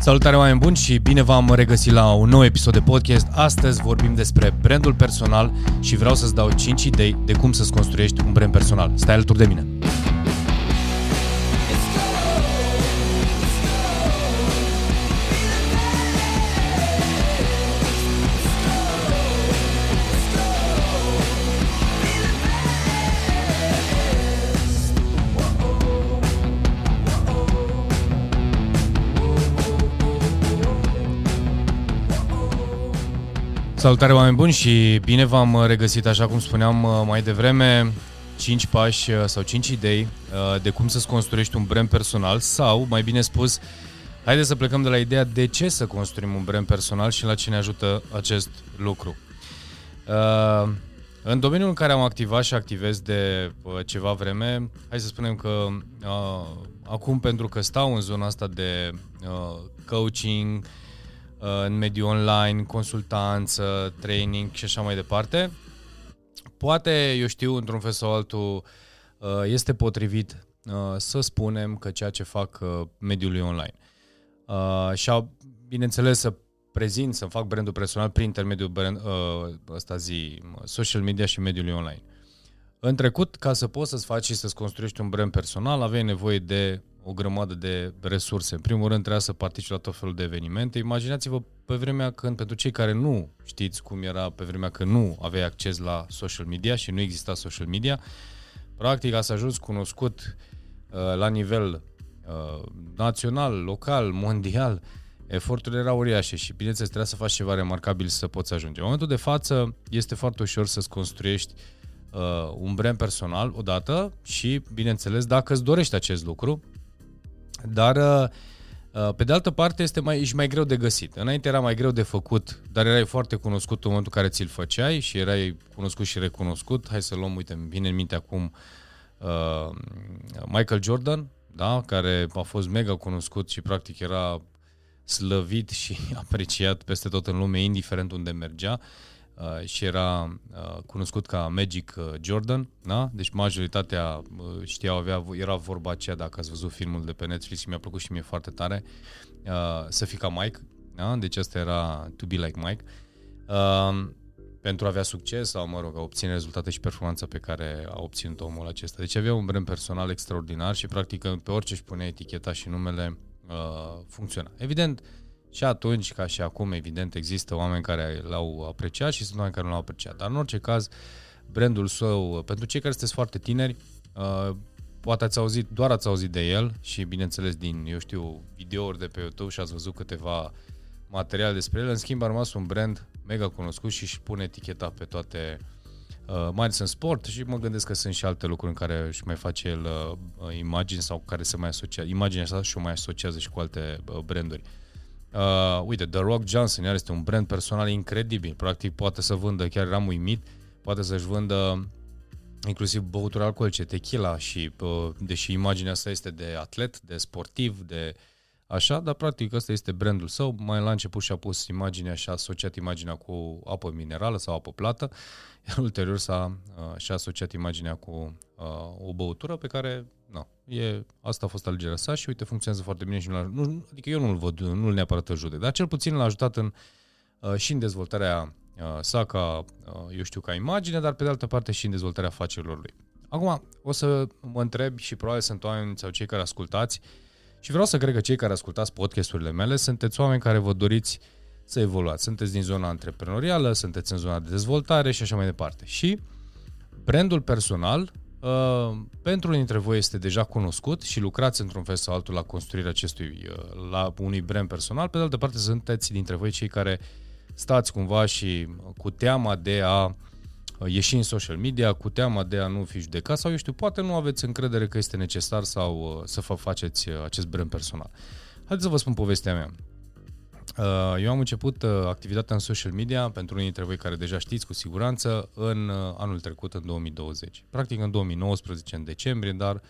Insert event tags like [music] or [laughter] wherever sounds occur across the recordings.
Salutare oameni buni și bine v-am regăsit la un nou episod de podcast. Astăzi vorbim despre brandul personal și vreau să-ți dau 5 idei de cum să-ți construiești un brand personal. Stai alături de mine! Salutare oameni buni și bine v-am regăsit, așa cum spuneam uh, mai devreme, 5 pași uh, sau 5 idei uh, de cum să-ți construiești un brand personal sau, mai bine spus, haideți să plecăm de la ideea de ce să construim un brand personal și la ce ne ajută acest lucru. În domeniul în care am activat și activez de ceva vreme, hai să spunem că acum pentru că stau în zona asta de coaching, în mediul online, consultanță, training și așa mai departe. Poate, eu știu, într-un fel sau altul, uh, este potrivit uh, să spunem că ceea ce fac uh, mediului online. Și, bineînțeles, să prezint, să fac brandul personal prin intermediul brand, ăsta zi, social media și mediului online. În trecut, ca să poți să-ți faci și să-ți construiești un brand personal, aveai nevoie de o grămadă de resurse. În primul rând trebuia să participi la tot felul de evenimente. Imaginați-vă pe vremea când, pentru cei care nu știți cum era pe vremea când nu aveai acces la social media și nu exista social media, practic a să ajuns cunoscut uh, la nivel uh, național, local, [laughs] mondial, eforturile erau uriașe și bineînțeles trebuia să faci ceva remarcabil să poți ajunge. În momentul de față este foarte ușor să-ți construiești uh, un brand personal odată și, bineînțeles, dacă îți dorești acest lucru, dar, uh, uh, pe de altă parte, este mai, ești mai greu de găsit. Înainte era mai greu de făcut, dar erai foarte cunoscut în momentul în care ți-l făceai și erai cunoscut și recunoscut. Hai să luăm, uite, îmi vine în minte acum uh, Michael Jordan, da? care a fost mega cunoscut și practic era slăvit și [laughs] apreciat peste tot în lume, indiferent unde mergea. Uh, și era uh, cunoscut ca Magic uh, Jordan, da? Deci majoritatea uh, știau, avea, era vorba aceea, dacă ați văzut filmul de pe Netflix și mi-a plăcut și mie foarte tare, uh, să fii ca Mike, da? Deci asta era To Be Like Mike. Uh, pentru a avea succes sau, mă rog, a obține rezultate și performanța pe care a obținut omul acesta. Deci avea un brand personal extraordinar și, practic, pe orice își punea eticheta și numele, uh, funcționa. Evident, uh, și atunci, ca și acum, evident, există oameni care l-au apreciat și sunt oameni care nu l-au apreciat. Dar, în orice caz, brandul său, pentru cei care sunteți foarte tineri, uh, poate ați auzit, doar ați auzit de el și, bineînțeles, din, eu știu, videouri de pe YouTube și ați văzut câteva materiale despre el. În schimb, a rămas un brand mega cunoscut și își pune eticheta pe toate uh, mai sunt sport și mă gândesc că sunt și alte lucruri în care își mai face el uh, imagini sau care se mai asociază, imaginea asta și o mai asociază și cu alte uh, branduri. Uh, Uh, uite, The Rock Johnson, iar este un brand personal incredibil. Practic poate să vândă, chiar eram uimit, poate să-și vândă inclusiv băuturi alcoolice, tequila și uh, deși imaginea asta este de atlet, de sportiv, de așa, dar practic ăsta este brandul său. Mai la început și-a pus imaginea și a asociat imaginea cu apă minerală sau apă plată, iar ulterior s-a, uh, și-a asociat imaginea cu uh, o băutură pe care no, e, asta a fost alegerea sa și uite, funcționează foarte bine și nu, nu adică eu nu-l văd, nu-l neapărat judec, dar cel puțin l-a ajutat în, uh, și în dezvoltarea uh, sa ca, uh, eu știu, ca imagine, dar pe de altă parte și în dezvoltarea afacerilor lui. Acum, o să mă întreb și probabil sunt oameni sau cei care ascultați și vreau să cred că cei care ascultați podcasturile mele sunteți oameni care vă doriți să evoluați. Sunteți din zona antreprenorială, sunteți în zona de dezvoltare și așa mai departe. Și brandul personal Uh, pentru unii dintre voi este deja cunoscut și lucrați într-un fel sau altul la construirea acestui, uh, la unui brand personal, pe de altă parte sunteți dintre voi cei care stați cumva și cu teama de a uh, ieși în social media, cu teama de a nu fi judecat sau, eu știu, poate nu aveți încredere că este necesar sau uh, să faceți uh, acest brand personal. Haideți să vă spun povestea mea. Uh, eu am început uh, activitatea în social media, pentru unii dintre voi care deja știți cu siguranță, în uh, anul trecut, în 2020. Practic în 2019, în decembrie, dar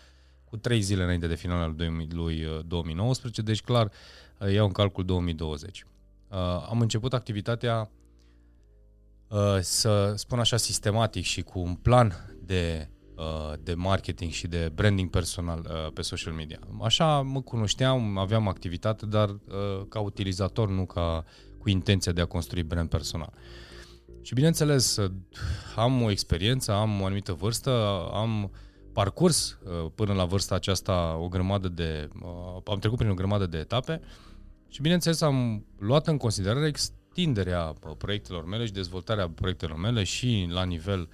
cu trei zile înainte de finalul lui 2019, deci clar iau în calcul 2020. Am început activitatea, să spun așa, sistematic și cu un plan de uh, de marketing și de branding personal uh, pe social media. Așa mă cunoșteam, aveam activitate, dar uh, ca utilizator, nu ca cu intenția de a construi brand personal. Și bineînțeles, am o experiență, am o anumită vârstă, am parcurs până la vârsta aceasta o grămadă de... am trecut prin o grămadă de etape și bineînțeles am luat în considerare extinderea proiectelor mele și dezvoltarea proiectelor mele și la nivel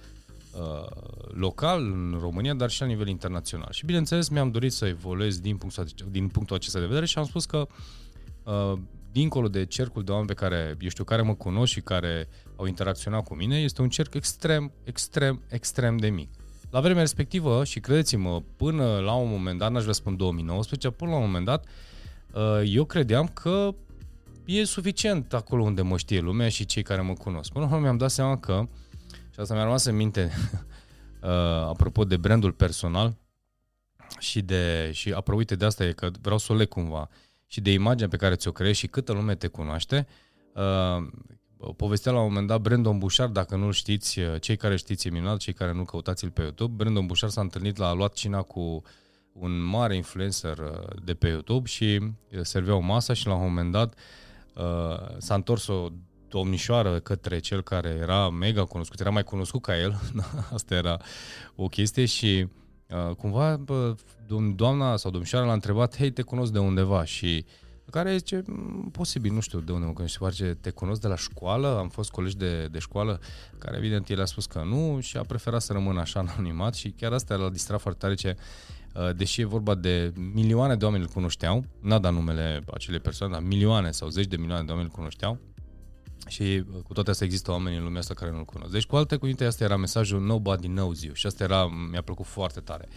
uh, local în România, dar și la nivel internațional. Și bineînțeles mi-am dorit să evoluez din punctul, din punctul acesta de vedere și am spus că uh, dincolo de cercul de oameni pe care, eu știu, care mă cunosc și care au interacționat cu mine, este un cerc extrem, extrem, extrem de mic. La vremea respectivă, și credeți-mă, până la un moment dat, n-aș vrea să spun 2019, până la un moment dat, uh, eu credeam că e suficient acolo unde mă știe lumea și cei care mă cunosc. Până la urmă mi-am dat seama că, și asta mi-a rămas în minte, [laughs] uh, apropo de brandul personal și de, și apropo, uite de asta e că vreau să o leg cumva, și de imaginea pe care ți-o creezi și câtă lume te cunoaște, uh, povestea la un moment dat Brandon Bușar, dacă nu-l știți, uh, cei care știți e minunat, cei care nu căutați-l pe YouTube, Brandon Bușar s-a întâlnit la a luat cina cu un mare influencer de pe YouTube și servea o masă și la un moment dat uh, uh, s-a întors o domnișoară către cel care era mega cunoscut, era mai cunoscut ca el, [laughs] asta era o chestie și uh, cumva bă, doamna sau domnișoara l-a întrebat, hei, te cunosc de undeva? Și care zice, mm, posibil, nu știu de unde mă cunoști, oare te cunosc de la școală, am fost colegi de, de școală, care evident el a spus că nu și a preferat să rămână așa anonimat și chiar asta l-a distrat foarte tare, ce Uh, deși e vorba de milioane de oameni îl cunoșteau, n-a dat numele acelei persoane, dar milioane sau zeci de milioane de oameni îl cunoșteau, și uh, cu toate astea există oameni în lumea asta care nu-l cunosc. Deci, cu alte cuvinte, asta era mesajul Nobody knows you și asta era, mi-a plăcut foarte tare.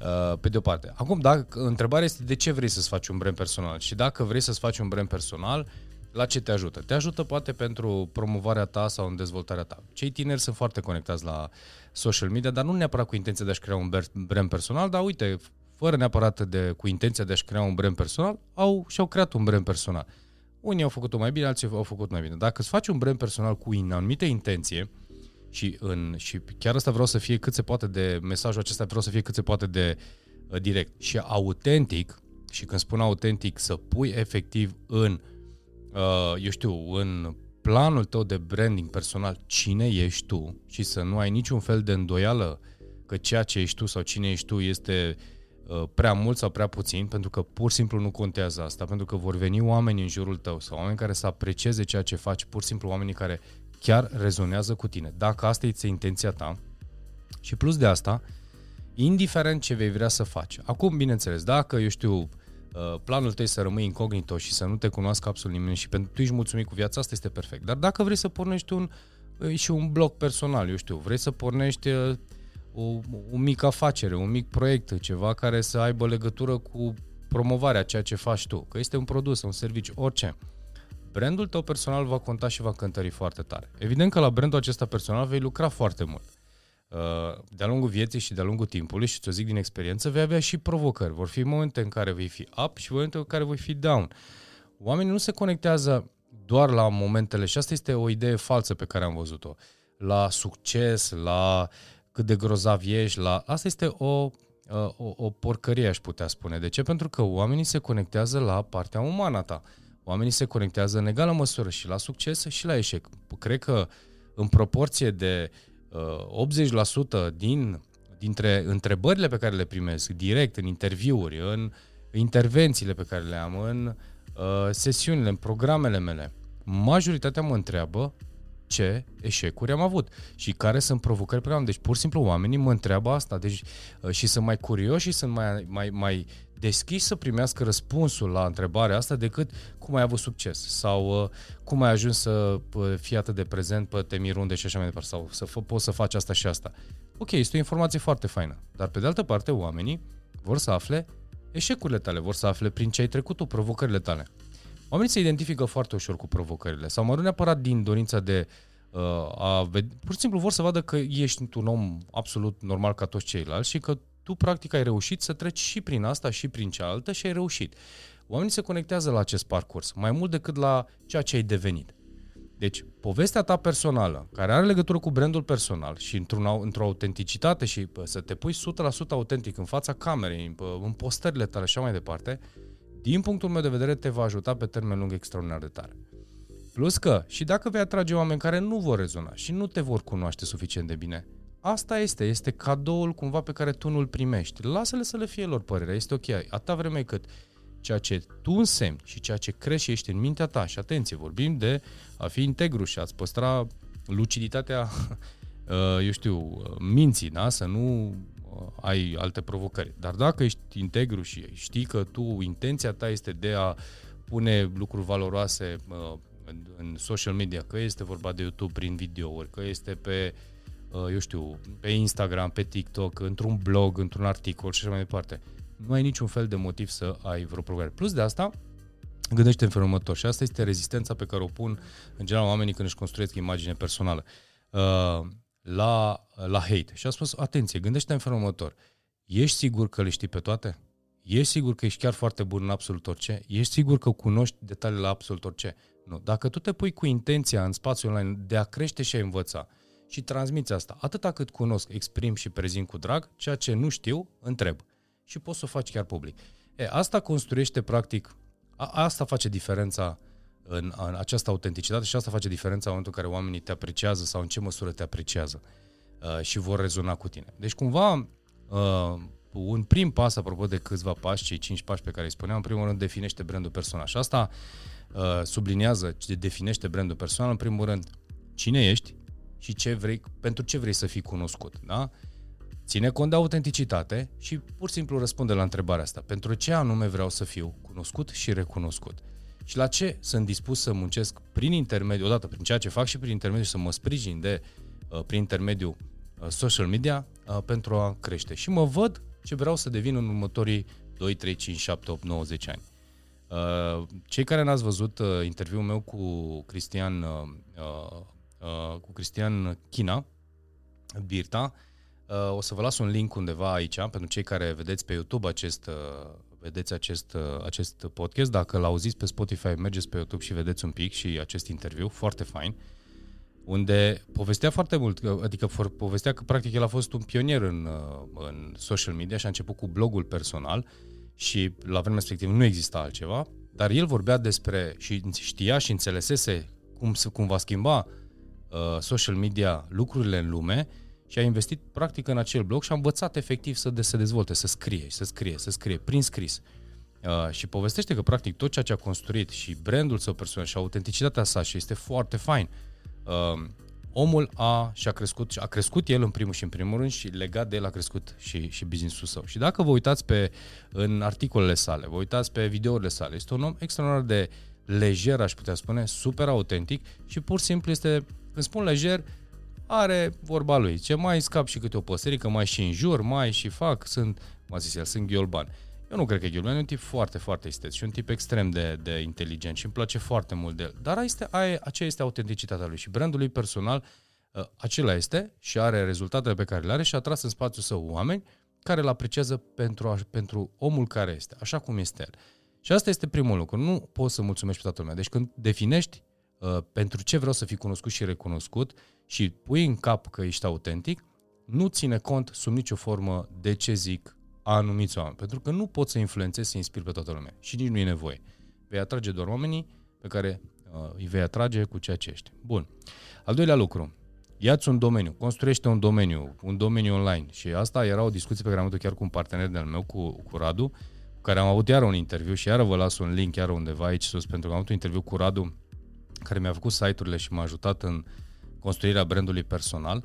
Uh, pe de o parte. Acum, dacă, întrebarea este de ce vrei să-ți faci un brand personal și dacă vrei să-ți faci un brand personal, la ce te ajută? Te ajută poate pentru promovarea ta sau în dezvoltarea ta. Cei tineri sunt foarte conectați la social media, dar nu neapărat cu intenția de a-și crea un brand personal, dar uite, fără neapărat de, cu intenția de a-și crea un brand personal, au, și-au creat un brand personal. Unii au făcut-o mai bine, alții au făcut mai bine. Dacă îți faci un brand personal cu o anumită intenție, și, în, și chiar asta vreau să fie cât se poate de, mesajul acesta vreau să fie cât se poate de uh, direct și autentic, și când spun autentic, să pui efectiv în, uh, eu știu, în planul tău de branding personal, cine ești tu și să nu ai niciun fel de îndoială că ceea ce ești tu sau cine ești tu este uh, prea mult sau prea puțin, pentru că pur și simplu nu contează asta, pentru că vor veni oameni în jurul tău sau oameni care să aprecieze ceea ce faci, pur și simplu oamenii care chiar rezonează cu tine. Dacă asta este intenția ta și plus de asta, indiferent ce vei vrea să faci. Acum, bineînțeles, dacă, eu știu, Uh, planul tău să rămâi incognito și să nu te cunoască absolut nimeni și pentru tu ești mulțumit cu viața asta, este perfect. Dar dacă vrei să pornești un, uh, și un blog personal, eu știu, vrei să pornești uh, o, o mică afacere, un mic proiect, ceva care să aibă legătură cu promovarea ceea ce faci tu, că este un produs, un serviciu, orice. Brandul tău personal va conta și va cântări foarte tare. Evident că la brandul acesta personal vei lucra foarte mult. Uh, de-a lungul vieții și de-a lungul timpului, și ți-o zic din experiență, vei avea și provocări. Vor fi momente în care vei fi up și momente în care voi fi down. Oamenii nu se conectează doar la momentele, și asta este o idee falsă pe care am văzut-o, la succes, la cât de grozav ești, la... Asta este o, uh, o, o porcărie, aș putea spune. De ce? Pentru că oamenii se conectează la partea umană ta. Oamenii se conectează în egală măsură și la succes și la eșec. Cred că în proporție de 80% din, dintre întrebările pe care le primesc direct în interviuri, în intervențiile pe care le am, în uh, sesiunile, în programele mele, majoritatea mă întreabă ce eșecuri am avut și care sunt provocări pe care am. Deci, pur și simplu, oamenii mă întreabă asta deci, uh, și sunt mai curioși și sunt mai, mai, mai deschiși să primească răspunsul la întrebarea asta decât cum ai avut succes sau uh, cum ai ajuns să uh, fii atât de prezent pe temirunde și așa mai departe sau să f- poți să faci asta și asta. Ok, este o informație foarte faină, dar pe de altă parte oamenii vor să afle eșecurile tale, vor să afle prin ce ai trecut tu, provocările tale. Oamenii se identifică foarte ușor cu provocările sau mă rog neapărat din dorința de uh, a, pur și simplu vor să vadă că ești un om absolut normal ca toți ceilalți și că tu practic ai reușit să treci și prin asta și prin cealaltă și ai reușit. Oamenii se conectează la acest parcurs, mai mult decât la ceea ce ai devenit. Deci, povestea ta personală, care are legătură cu brandul personal și într-o, într-o autenticitate și pă, să te pui 100% autentic în fața camerei, pă, în postările tale și așa mai departe, din punctul meu de vedere te va ajuta pe termen lung extraordinar de tare. Plus că, și dacă vei atrage oameni care nu vor rezona și nu te vor cunoaște suficient de bine, asta este, este cadoul cumva pe care tu nu-l primești. Lasă-le să le fie lor părerea, este ok. Atâta vreme cât ceea ce tu însemni și ceea ce crezi și ești în mintea ta, și atenție, vorbim de a fi integru și a-ți păstra luciditatea, [laughs] uh, eu știu, uh, minții, da? să nu uh, ai alte provocări. Dar dacă ești integru și știi că tu, intenția ta este de a pune lucruri valoroase în social media, că este vorba de YouTube prin videouri, că este pe, eu știu, pe Instagram, pe TikTok, într-un blog, într-un articol și așa mai departe nu ai niciun fel de motiv să ai vreo provocare. Plus de asta, gândește în felul următor și asta este rezistența pe care o pun în general oamenii când își construiesc imagine personală uh, la, la hate. Și a spus, atenție, gândește în felul următor. Ești sigur că le știi pe toate? Ești sigur că ești chiar foarte bun în absolut orice? Ești sigur că cunoști detaliile la absolut orice? Nu. Dacă tu te pui cu intenția în spațiul online de a crește și a învăța și transmiți asta, atâta cât cunosc, exprim și prezint cu drag, ceea ce nu știu, întreb și poți să o faci chiar public. E, asta construiește practic, a, asta face diferența în, în această autenticitate și asta face diferența în momentul în care oamenii te apreciază sau în ce măsură te apreciază uh, și vor rezona cu tine. Deci cumva uh, un prim pas, apropo de câțiva pași, cei cinci pași pe care îi spuneam, în primul rând definește brandul personal și asta uh, subliniază ce definește brandul personal, în primul rând cine ești și ce vrei, pentru ce vrei să fii cunoscut. Da? Uh, Ține cont de autenticitate și pur și simplu răspunde la întrebarea asta. Pentru ce anume vreau să fiu cunoscut și recunoscut? Și la ce sunt dispus să muncesc prin intermediul, odată prin ceea ce fac și prin intermediul să mă sprijin de, uh, prin intermediul uh, social media uh, pentru a crește. Și mă văd ce vreau să devin în următorii 2, 3, 5, 7, 8, 9, 10 ani. Cei care n-ați văzut interviul meu cu Cristian, cu Cristian China, Birta, Uh, o să vă las un link undeva aici pentru cei care vedeți pe YouTube acest, uh, vedeți acest, uh, acest podcast. Dacă l-auziți pe Spotify, mergeți pe YouTube și vedeți un pic și acest interviu, foarte fain, unde povestea foarte mult, adică povestea că practic el a fost un pionier în, în social media și a început cu blogul personal și la vremea respectivă nu exista altceva, dar el vorbea despre și știa și înțelesese cum, cum va schimba uh, social media lucrurile în lume și a investit practic în acel blog și a învățat efectiv să de, se dezvolte, să scrie, să scrie, să scrie, prin scris. Uh, și povestește că practic tot ceea ce a construit și brandul său personal și autenticitatea sa și este foarte fain. Uh, omul a și a crescut, a crescut el în primul și în primul rând și legat de el a crescut și, și business-ul său. Și dacă vă uitați pe, în articolele sale, vă uitați pe videourile sale, este un om extraordinar de lejer, aș putea spune, super autentic și pur și simplu este, când spun lejer, are vorba lui. Ce mai scap și câte o păsărică, mai și jur, mai și fac, sunt, cum a zis el, sunt ghiolban. Eu nu cred că Ghiolban e un tip foarte, foarte esteț și un tip extrem de, de inteligent și îmi place foarte mult de el. Dar este, aceea este autenticitatea lui și brandul lui personal uh, acela este și are rezultatele pe care le are și a tras în spațiul său oameni care îl apreciază pentru, a, pentru omul care este, așa cum este el. Și asta este primul lucru. Nu poți să mulțumești pe toată lumea. Deci când definești uh, pentru ce vreau să fii cunoscut și recunoscut, și pui în cap că ești autentic, nu ține cont sub nicio formă de ce zic anumiți oameni. Pentru că nu poți să influențezi, să inspiri pe toată lumea. Și nici nu e nevoie. Vei atrage doar oamenii pe care uh, îi vei atrage cu ceea ce ești. Bun. Al doilea lucru. Ia-ți un domeniu, construiește un domeniu, un domeniu online. Și asta era o discuție pe care am avut-o chiar cu un partener de-al meu, cu, cu Radu, cu care am avut iară un interviu și iară vă las un link chiar undeva aici sus, pentru că am avut un interviu cu Radu, care mi-a făcut site-urile și m-a ajutat în construirea brandului personal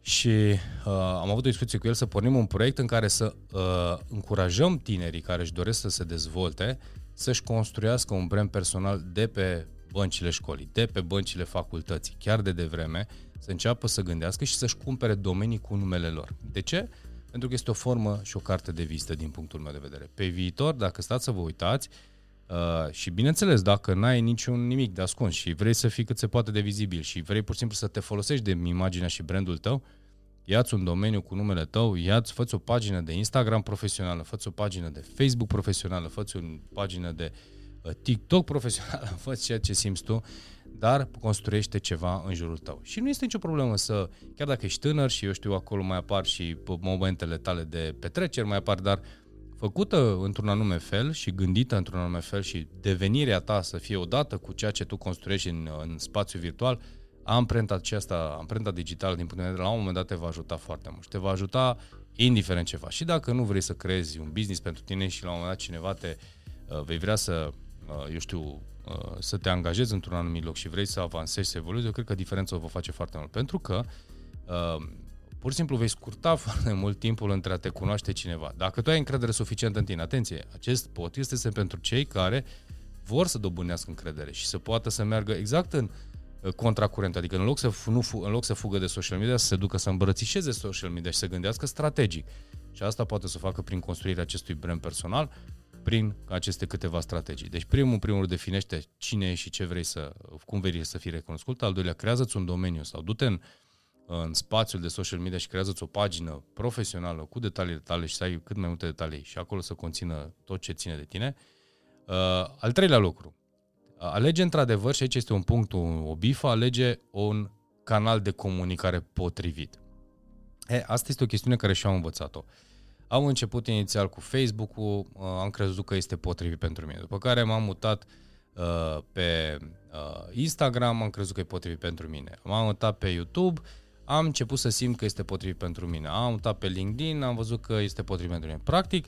și uh, am avut o discuție cu el să pornim un proiect în care să uh, încurajăm tinerii care își doresc să se dezvolte să-și construiască un brand personal de pe băncile școlii, de pe băncile facultății, chiar de devreme, să înceapă să gândească și să-și cumpere domenii cu numele lor. De ce? Pentru că este o formă și o carte de vizită din punctul meu de vedere. Pe viitor, dacă stați să vă uitați, Uh, și bineînțeles, dacă n-ai niciun nimic de ascuns și vrei să fii cât se poate de vizibil și vrei pur și simplu să te folosești de imaginea și brandul tău, ia-ți un domeniu cu numele tău, ia-ți, fă o pagină de Instagram profesională, fă o pagină de Facebook profesională, fă o pagină de uh, TikTok profesional, [laughs] fă ceea ce simți tu, dar construiește ceva în jurul tău. Și nu este nicio problemă să, chiar dacă ești tânăr și eu știu acolo mai apar și momentele tale de petreceri mai apar, dar făcută într-un anume fel și gândită într-un anume fel și devenirea ta să fie odată cu ceea ce tu construiești în, în spațiu virtual, amprenta aceasta, amprenta digitală din punct de vedere, la un moment dat te va ajuta foarte mult. Te va ajuta indiferent ce faci. Și dacă nu vrei să creezi un business pentru tine și la un moment dat cineva te uh, vei vrea să, uh, eu știu, uh, să te angajezi într-un anumit loc și vrei să avansezi, să evoluezi, eu cred că diferența o va face foarte mult. Pentru că uh, pur și simplu vei scurta [laughs] foarte mult timpul între a te cunoaște cineva. Dacă tu ai încredere suficientă în tine, atenție, acest pot este pentru cei care vor să dobânească încredere și să poată să meargă exact în uh, contracurent, adică în loc, să, nu, în loc să fugă de social media, să se ducă să îmbrățișeze social media și să gândească strategic. Și asta poate să facă prin construirea acestui brand personal, prin aceste câteva strategii. Deci primul, primul definește cine e și ce vrei să, cum vrei să fii recunoscut, al doilea creează-ți un domeniu sau du-te în, în spațiul de social media și creează-ți o pagină profesională cu detaliile tale și să ai cât mai multe detalii și acolo să conțină tot ce ține de tine. Uh, al treilea lucru, alege într-adevăr, și aici este un punct, o bifă, alege un canal de comunicare potrivit. E, asta este o chestiune care și-am învățat-o. Am început inițial cu Facebook-ul, uh, am crezut că este potrivit pentru mine. După care m-am mutat uh, pe uh, Instagram, am crezut că e potrivit pentru mine. M-am mutat pe YouTube, am început să simt că este potrivit pentru mine. Am mutat pe LinkedIn, am văzut că este potrivit pentru mine. Practic,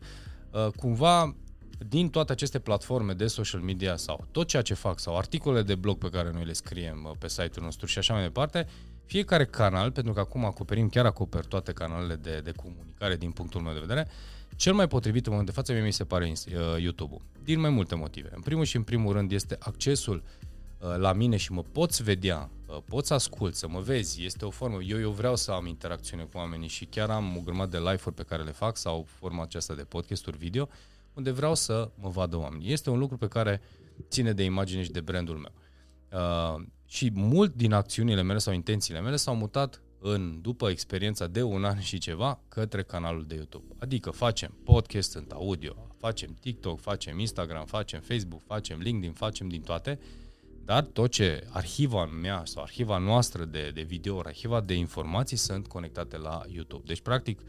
uh, cumva, din toate aceste platforme de social media sau tot ceea ce fac sau articole de blog pe care noi le scriem uh, pe site-ul nostru și așa mai departe, fiecare canal, pentru că acum acoperim, chiar acoper toate canalele de, de comunicare din punctul meu de vedere, cel mai potrivit în momentul de față mie mi se pare uh, YouTube-ul. Din mai multe motive. În primul și în primul rând este accesul uh, la mine și mă poți vedea, uh, poți ascult, să mă vezi, este o formă, eu, eu vreau să am interacțiune cu oamenii și chiar am o grămadă de live-uri pe care le fac sau forma aceasta de podcasturi video, unde vreau să mă vadă oamenii. Este un lucru pe care ține de imagine și de brandul meu. Uh, și mult din acțiunile mele sau intențiile mele s-au mutat în, după experiența de un an și ceva, către canalul de YouTube. Adică facem podcast în audio, facem TikTok, facem Instagram, facem Facebook, facem LinkedIn, facem din toate, dar tot ce arhiva mea sau arhiva noastră de, de video, arhiva de informații sunt conectate la YouTube. Deci, practic,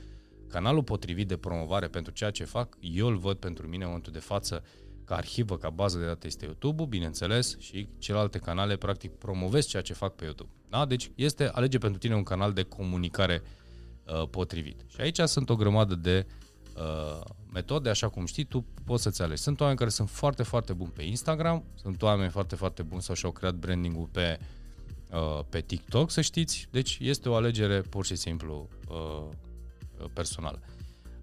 canalul potrivit de promovare pentru ceea ce fac, eu îl văd pentru mine în momentul de față ca arhivă, ca bază de date este YouTube-ul, bineînțeles, și celelalte canale practic promovezi ceea ce fac pe YouTube. Da? Deci este alege pentru tine un canal de comunicare uh, potrivit. Și aici sunt o grămadă de uh, metode, așa cum știi, tu poți să-ți alegi. Sunt oameni care sunt foarte, foarte buni pe Instagram, sunt oameni foarte, foarte buni sau și-au creat branding-ul pe, uh, pe TikTok, să știți. Deci este o alegere pur și simplu uh, personală.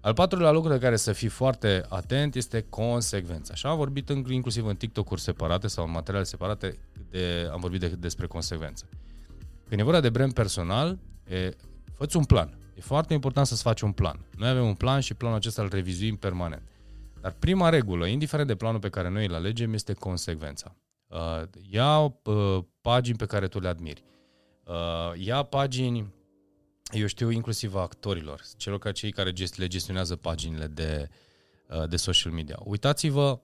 Al patrulea lucru de care să fii foarte atent este consecvența. Și am vorbit inclusiv în TikTok-uri separate sau în materiale separate, de, am vorbit de, despre consecvență. Când e vorba de brand personal, e, fă un plan. E foarte important să-ți faci un plan. Noi avem un plan și planul acesta îl revizuim permanent. Dar prima regulă, indiferent de planul pe care noi îl alegem, este consecvența. Uh, ia uh, pagini pe care tu le admiri. Uh, ia pagini eu știu inclusiv a actorilor, celor care cei care gest, le gestionează paginile de, uh, de social media. Uitați-vă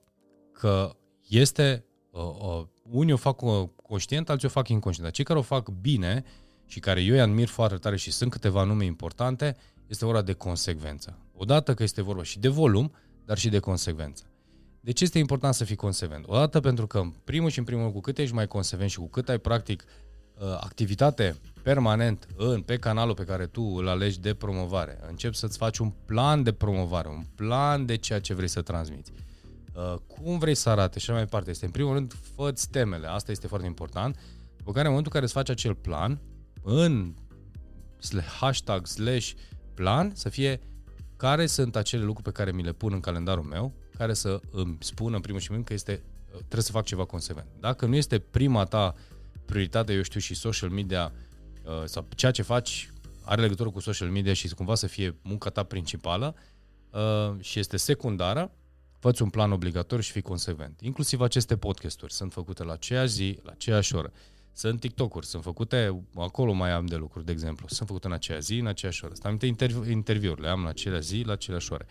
că este, uh, uh, unii o fac uh, conștient, alții o fac inconștient, dar cei care o fac bine și care eu îi admir foarte tare și sunt câteva nume importante, este ora de consecvență. Odată că este vorba și de volum, dar și de consecvență. De ce este important să fii consecvent? Odată pentru că, în primul și în primul cu cât ești mai consecvent și cu cât ai practic uh, activitate permanent în, pe canalul pe care tu îl alegi de promovare. Începi să-ți faci un plan de promovare, un plan de ceea ce vrei să transmiți. Uh, cum vrei să arate și mai departe. Este în primul rând, fă temele, asta este foarte important. După care în momentul în care îți faci acel plan, în hashtag slash plan, să fie care sunt acele lucruri pe care mi le pun în calendarul meu, care să îmi spună în primul și primul că este, uh, trebuie să fac ceva consecvent. Dacă nu este prima ta prioritate, eu știu, și social media Uh, sau ceea ce faci are legătură cu social media și cumva să fie munca ta principală uh, și este secundară, fă un plan obligatoriu și fii consecvent. Inclusiv aceste podcasturi sunt făcute la aceeași zi, la aceeași oră. Sunt TikTok-uri, sunt făcute, acolo mai am de lucruri, de exemplu, sunt făcute în aceeași zi, în aceeași oră. Sunt anumite intervi- interviuri, le am la aceeași zi, la aceleași ore.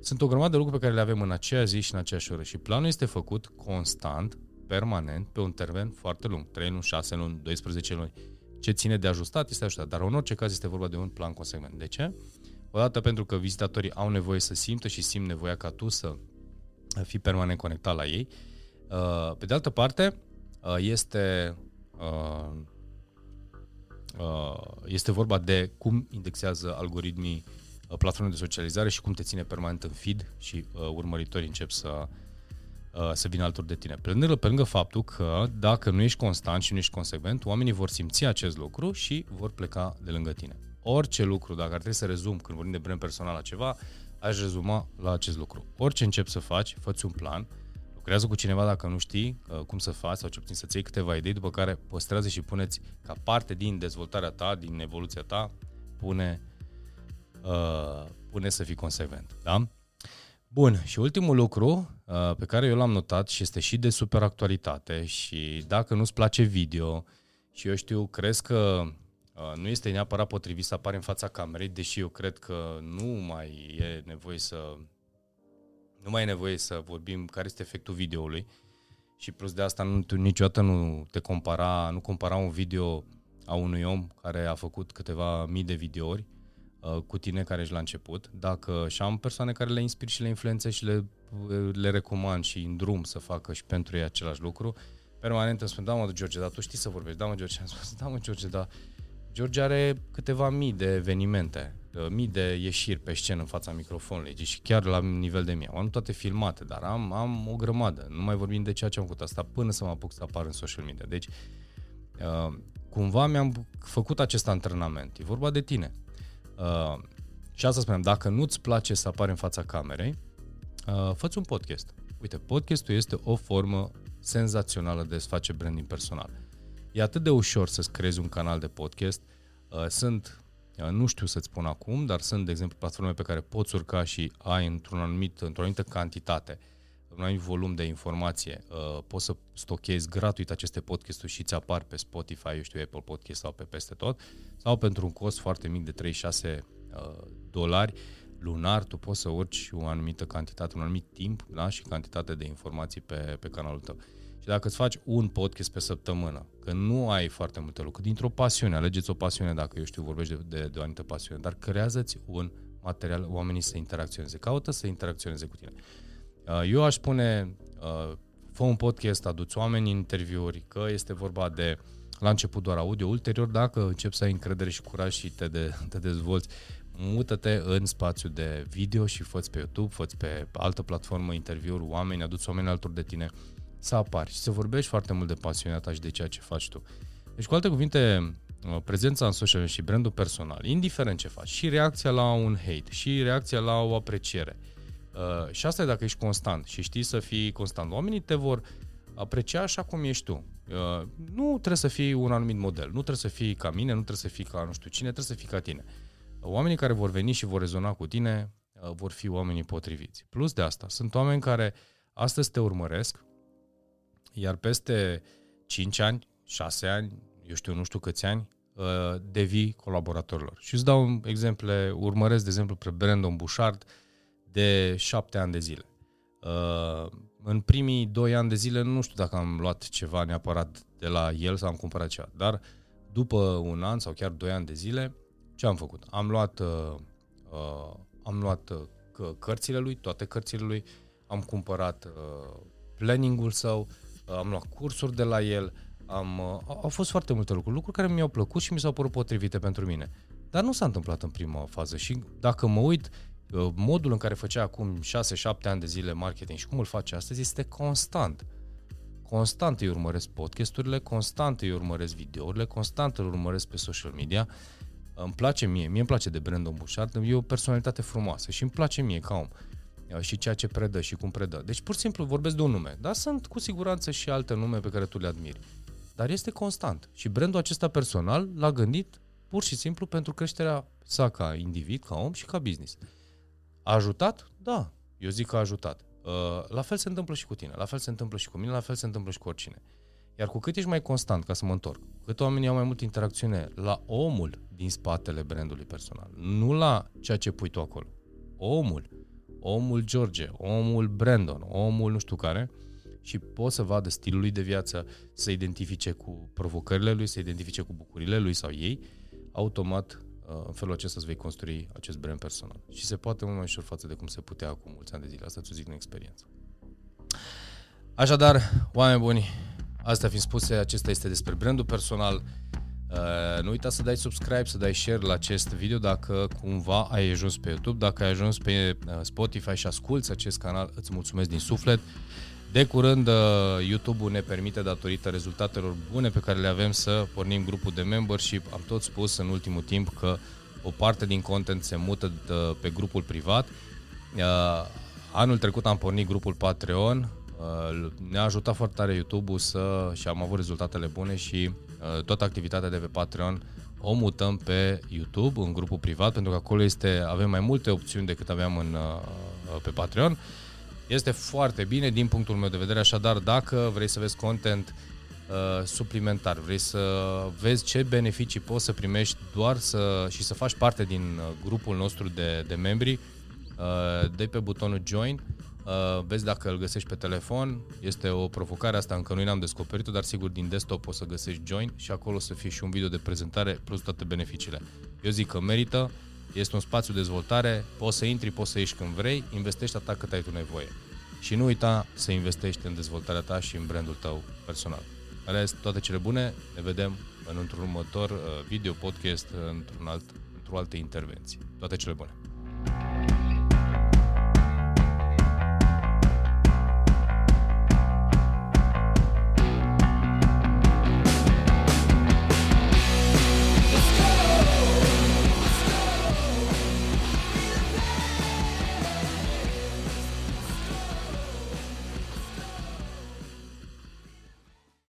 sunt o grămadă de lucruri pe care le avem în aceea zi și în aceeași oră și planul este făcut constant, permanent, pe un termen foarte lung, 3 luni, 6 luni, 12 luni. Ce ține de ajustat este ajustat, dar în orice caz este vorba de un plan consecvent. De ce? Odată pentru că vizitatorii au nevoie să simtă și simt nevoia ca tu să fii permanent conectat la ei. Uh, pe de altă parte, uh, este uh, este vorba de cum indexează algoritmii platforme de socializare și cum te ține permanent în feed și urmăritorii încep să, să vină alături de tine. Pe lângă, pe lângă faptul că dacă nu ești constant și nu ești consecvent, oamenii vor simți acest lucru și vor pleca de lângă tine. Orice lucru, dacă ar trebui să rezum când vorbim de brand personal la ceva, aș rezuma la acest lucru. Orice începi să faci, fă un plan, lucrează cu cineva dacă nu știi uh, cum să faci sau ce puțin să-ți iei câteva idei, după care păstrează și puneți ca parte din dezvoltarea ta, din evoluția ta, pune, uh, pune să fii consecvent. Da? Bun, și ultimul lucru uh, pe care eu l-am notat și este și de super actualitate și dacă nu-ți place video și eu știu, crezi că Uh, nu este neapărat potrivit să apare în fața camerei, deși eu cred că nu mai e nevoie să nu mai e nevoie să vorbim care este efectul videoului și plus de asta nu, tu niciodată nu te compara, nu compara un video a unui om care a făcut câteva mii de videouri uh, cu tine care ești la început. Dacă și am persoane care le inspir și le influențe și le, le recomand și în drum să facă și pentru ei același lucru, permanent îmi spun, da mă, George, dar tu știi să vorbești, da mă, George, [laughs] am spus, da mă, George, dar George are câteva mii de evenimente, uh, mii de ieșiri pe scenă în fața microfonului, deci chiar la nivel de mie. Am toate filmate, dar am, am o grămadă. Nu mai vorbim de ceea ce am făcut asta până să mă apuc să apar în social media. Deci, uh, cumva mi-am făcut acest antrenament. E vorba de tine. Uh, și asta spuneam, dacă nu-ți place să apari în fața camerei, uh, fă un podcast. Uite, podcastul este o formă senzațională de a-ți face branding personal. E atât de ușor să-ți creezi un canal de podcast. Uh, sunt, uh, nu știu să-ți spun acum, dar sunt, de exemplu, platforme pe care poți urca și ai într-un anumit, într-o anumită cantitate, un anumit volum de informație. Uh, poți să stochezi gratuit aceste podcasturi și ți apar pe Spotify, eu știu, Apple Podcast sau pe peste tot, sau pentru un cost foarte mic de 36 dolari lunar, tu poți să urci o anumită cantitate, un anumit timp da? și cantitate de informații pe, pe canalul tău. Și dacă îți faci un podcast pe săptămână, că nu ai foarte multe lucruri, dintr-o pasiune, alegeți o pasiune dacă, eu știu, vorbești de, de, de o anumită pasiune, dar creează-ți un material, oamenii să interacționeze, caută să interacționeze cu tine. Uh, eu aș spune, uh, fă un podcast, aduți oameni în interviuri, că este vorba de la început doar audio, ulterior dacă începi să ai încredere și curaj și te, de, [laughs] te dezvolți, mută-te în spațiu de video și fă pe YouTube, fă pe altă platformă interviuri, oameni, aduți oameni alături de tine să apari și să vorbești foarte mult de pasiunea ta și de ceea ce faci tu. Deci, cu alte cuvinte, uh, prezența în social și brandul personal, indiferent ce faci, și reacția la un hate, și reacția la o apreciere. Uh, și asta e dacă ești constant și știi să fii constant. Oamenii te vor aprecia așa cum ești tu. Uh, nu trebuie să fii un anumit model, nu trebuie să fii ca mine, nu trebuie să fii ca nu știu cine, trebuie să fii ca tine. Oamenii care vor veni și vor rezona cu tine vor fi oamenii potriviți. Plus de asta, sunt oameni care astăzi te urmăresc, iar peste 5 ani, 6 ani, eu știu, nu știu câți ani, uh, devii colaboratorilor. Și îți dau un exemple, urmăresc, de exemplu, pe Brandon Bouchard de 7 ani de zile. Uh, în primii 2 ani de zile nu știu dacă am luat ceva neapărat de la el sau am cumpărat ceva, dar după un an sau chiar 2 ani de zile, ce am făcut? Am luat, uh, uh, am luat uh, cărțile lui, toate cărțile lui, am cumpărat uh, planning-ul său, am luat cursuri de la el, am, uh, au fost foarte multe lucruri, lucruri care mi-au plăcut și mi s-au părut potrivite pentru mine. Dar nu s-a întâmplat în prima fază și dacă mă uit, uh, modul în care făcea acum 6-7 ani de zile marketing și cum îl face astăzi este constant. Constant îi urmăresc podcasturile, constant îi urmăresc videourile, constant îl urmăresc pe social media. Îmi place mie, mie îmi place de Brandon Bouchard, e o personalitate frumoasă și îmi place mie ca om. Uh, și ceea ce predă și cum predă. Deci pur și simplu vorbesc de un nume, dar sunt cu siguranță și alte nume pe care tu le admiri. Dar este constant și brandul acesta personal l-a gândit pur și simplu pentru creșterea sa ca individ, ca om și ca business. A ajutat? Da, eu zic că a ajutat. Uh, la fel se întâmplă și cu tine, la fel se întâmplă și cu mine, la fel se întâmplă și cu oricine. Iar cu cât ești mai constant, ca să mă întorc, cât oamenii au mai multă interacțiune la omul din spatele brandului personal, nu la ceea ce pui tu acolo. Omul omul George, omul Brandon, omul nu știu care și pot să vadă stilul lui de viață, să identifice cu provocările lui, să identifice cu bucurile lui sau ei, automat uh, în felul acesta îți vei construi acest brand personal. Și se poate mult mai ușor față de cum se putea acum mulți ani de zile. Asta ți-o zic în experiență. Așadar, oameni buni, astea fiind spuse, acesta este despre brandul personal. Uh, nu uita să dai subscribe, să dai share la acest video dacă cumva ai ajuns pe YouTube, dacă ai ajuns pe uh, Spotify și asculti acest canal, îți mulțumesc din suflet. De curând, uh, YouTube-ul ne permite, datorită rezultatelor bune pe care le avem, să pornim grupul de membership. Am tot spus în ultimul timp că o parte din content se mută pe grupul privat. Anul trecut am pornit grupul Patreon, ne-a ajutat foarte tare YouTube-ul să, și am avut rezultatele bune și Uh, toată activitatea de pe Patreon o mutăm pe YouTube, în grupul privat, pentru că acolo este, avem mai multe opțiuni decât aveam în, uh, pe Patreon. Este foarte bine din punctul meu de vedere, așadar dacă vrei să vezi content uh, suplimentar, vrei să vezi ce beneficii poți să primești doar să, și să faci parte din uh, grupul nostru de, de membri, uh, de pe butonul Join Uh, vezi dacă îl găsești pe telefon, este o provocare asta, încă nu n-am descoperit-o, dar sigur din desktop o să găsești Join și acolo să fie și un video de prezentare plus toate beneficiile. Eu zic că merită, este un spațiu de dezvoltare, poți să intri, poți să ieși când vrei, investești atât cât ai tu nevoie. Și nu uita să investești în dezvoltarea ta și în brandul tău personal. În rest, toate cele bune, ne vedem în într-un următor uh, video podcast, într-un alt, într-o altă intervenție. Toate cele bune!